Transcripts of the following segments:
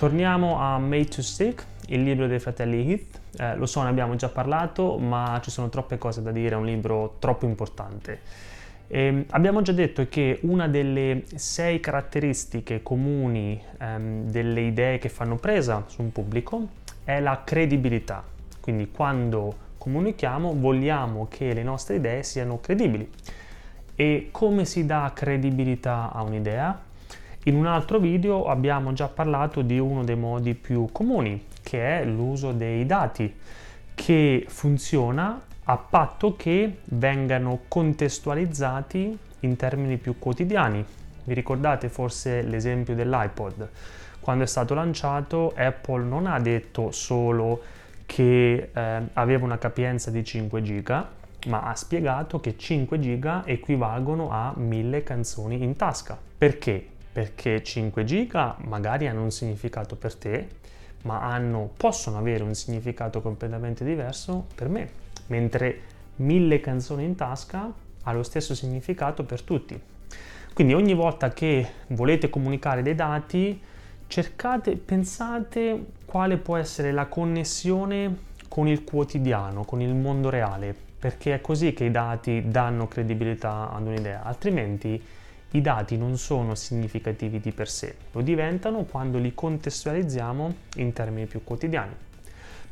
Torniamo a Made to Stick, il libro dei fratelli Heath. Eh, lo so, ne abbiamo già parlato, ma ci sono troppe cose da dire, è un libro troppo importante. Eh, abbiamo già detto che una delle sei caratteristiche comuni ehm, delle idee che fanno presa su un pubblico è la credibilità. Quindi quando comunichiamo vogliamo che le nostre idee siano credibili. E come si dà credibilità a un'idea? In un altro video abbiamo già parlato di uno dei modi più comuni, che è l'uso dei dati, che funziona a patto che vengano contestualizzati in termini più quotidiani. Vi ricordate forse l'esempio dell'iPod? Quando è stato lanciato Apple non ha detto solo che eh, aveva una capienza di 5 giga, ma ha spiegato che 5 giga equivalgono a 1000 canzoni in tasca. Perché? Perché 5 giga magari hanno un significato per te, ma hanno, possono avere un significato completamente diverso per me, mentre 1000 canzoni in tasca ha lo stesso significato per tutti. Quindi ogni volta che volete comunicare dei dati, cercate, pensate quale può essere la connessione con il quotidiano, con il mondo reale, perché è così che i dati danno credibilità ad un'idea, altrimenti i dati non sono significativi di per sé, lo diventano quando li contestualizziamo in termini più quotidiani.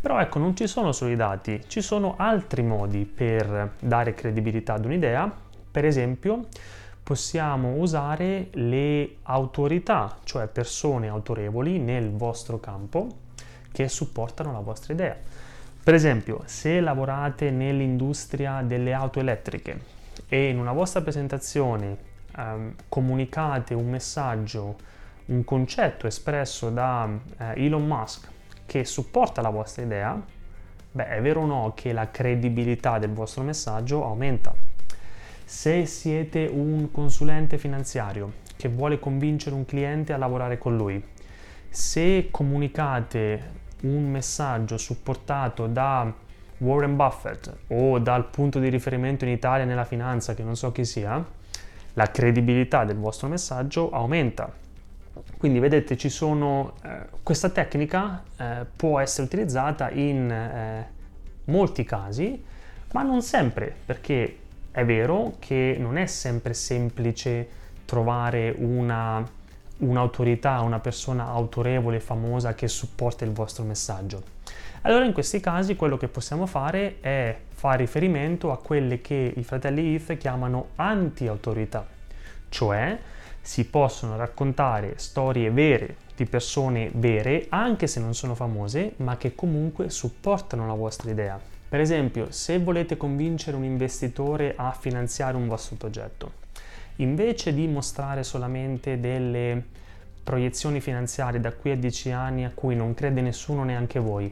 Però ecco, non ci sono solo i dati, ci sono altri modi per dare credibilità ad un'idea. Per esempio, possiamo usare le autorità, cioè persone autorevoli nel vostro campo che supportano la vostra idea. Per esempio, se lavorate nell'industria delle auto elettriche e in una vostra presentazione um, comunicate un messaggio, un concetto espresso da eh, Elon Musk che supporta la vostra idea, beh, è vero o no che la credibilità del vostro messaggio aumenta. Se siete un consulente finanziario che vuole convincere un cliente a lavorare con lui, se comunicate un messaggio supportato da Warren Buffett o dal punto di riferimento in Italia nella finanza, che non so chi sia, la credibilità del vostro messaggio aumenta. Quindi vedete, ci sono, eh, questa tecnica eh, può essere utilizzata in eh, molti casi, ma non sempre, perché è vero che non è sempre semplice trovare una, un'autorità, una persona autorevole, famosa che supporta il vostro messaggio. Allora in questi casi quello che possiamo fare è fare riferimento a quelle che i fratelli Heath chiamano anti-autorità, cioè si possono raccontare storie vere di persone vere, anche se non sono famose, ma che comunque supportano la vostra idea. Per esempio, se volete convincere un investitore a finanziare un vostro progetto, invece di mostrare solamente delle proiezioni finanziarie da qui a 10 anni a cui non crede nessuno, neanche voi,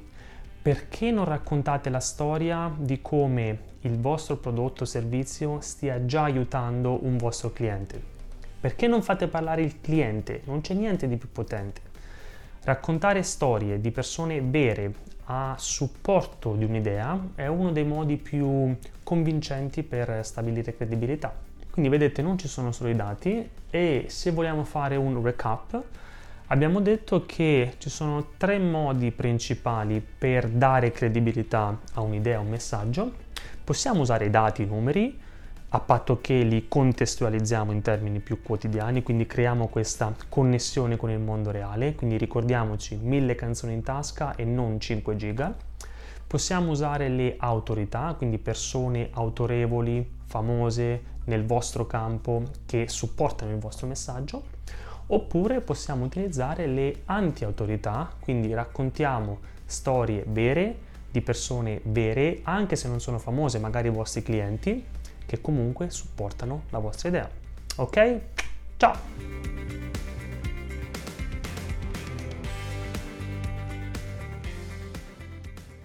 perché non raccontate la storia di come il vostro prodotto o servizio stia già aiutando un vostro cliente? Perché non fate parlare il cliente? Non c'è niente di più potente. Raccontare storie di persone vere a supporto di un'idea è uno dei modi più convincenti per stabilire credibilità. Quindi vedete non ci sono solo i dati e se vogliamo fare un recap Abbiamo detto che ci sono tre modi principali per dare credibilità a un'idea, a un messaggio. Possiamo usare i dati, i numeri, a patto che li contestualizziamo in termini più quotidiani, quindi creiamo questa connessione con il mondo reale, quindi ricordiamoci mille canzoni in tasca e non 5 giga. Possiamo usare le autorità, quindi persone autorevoli, famose nel vostro campo che supportano il vostro messaggio oppure possiamo utilizzare le anti-autorità, quindi raccontiamo storie vere di persone vere, anche se non sono famose, magari i vostri clienti, che comunque supportano la vostra idea. Ok? Ciao!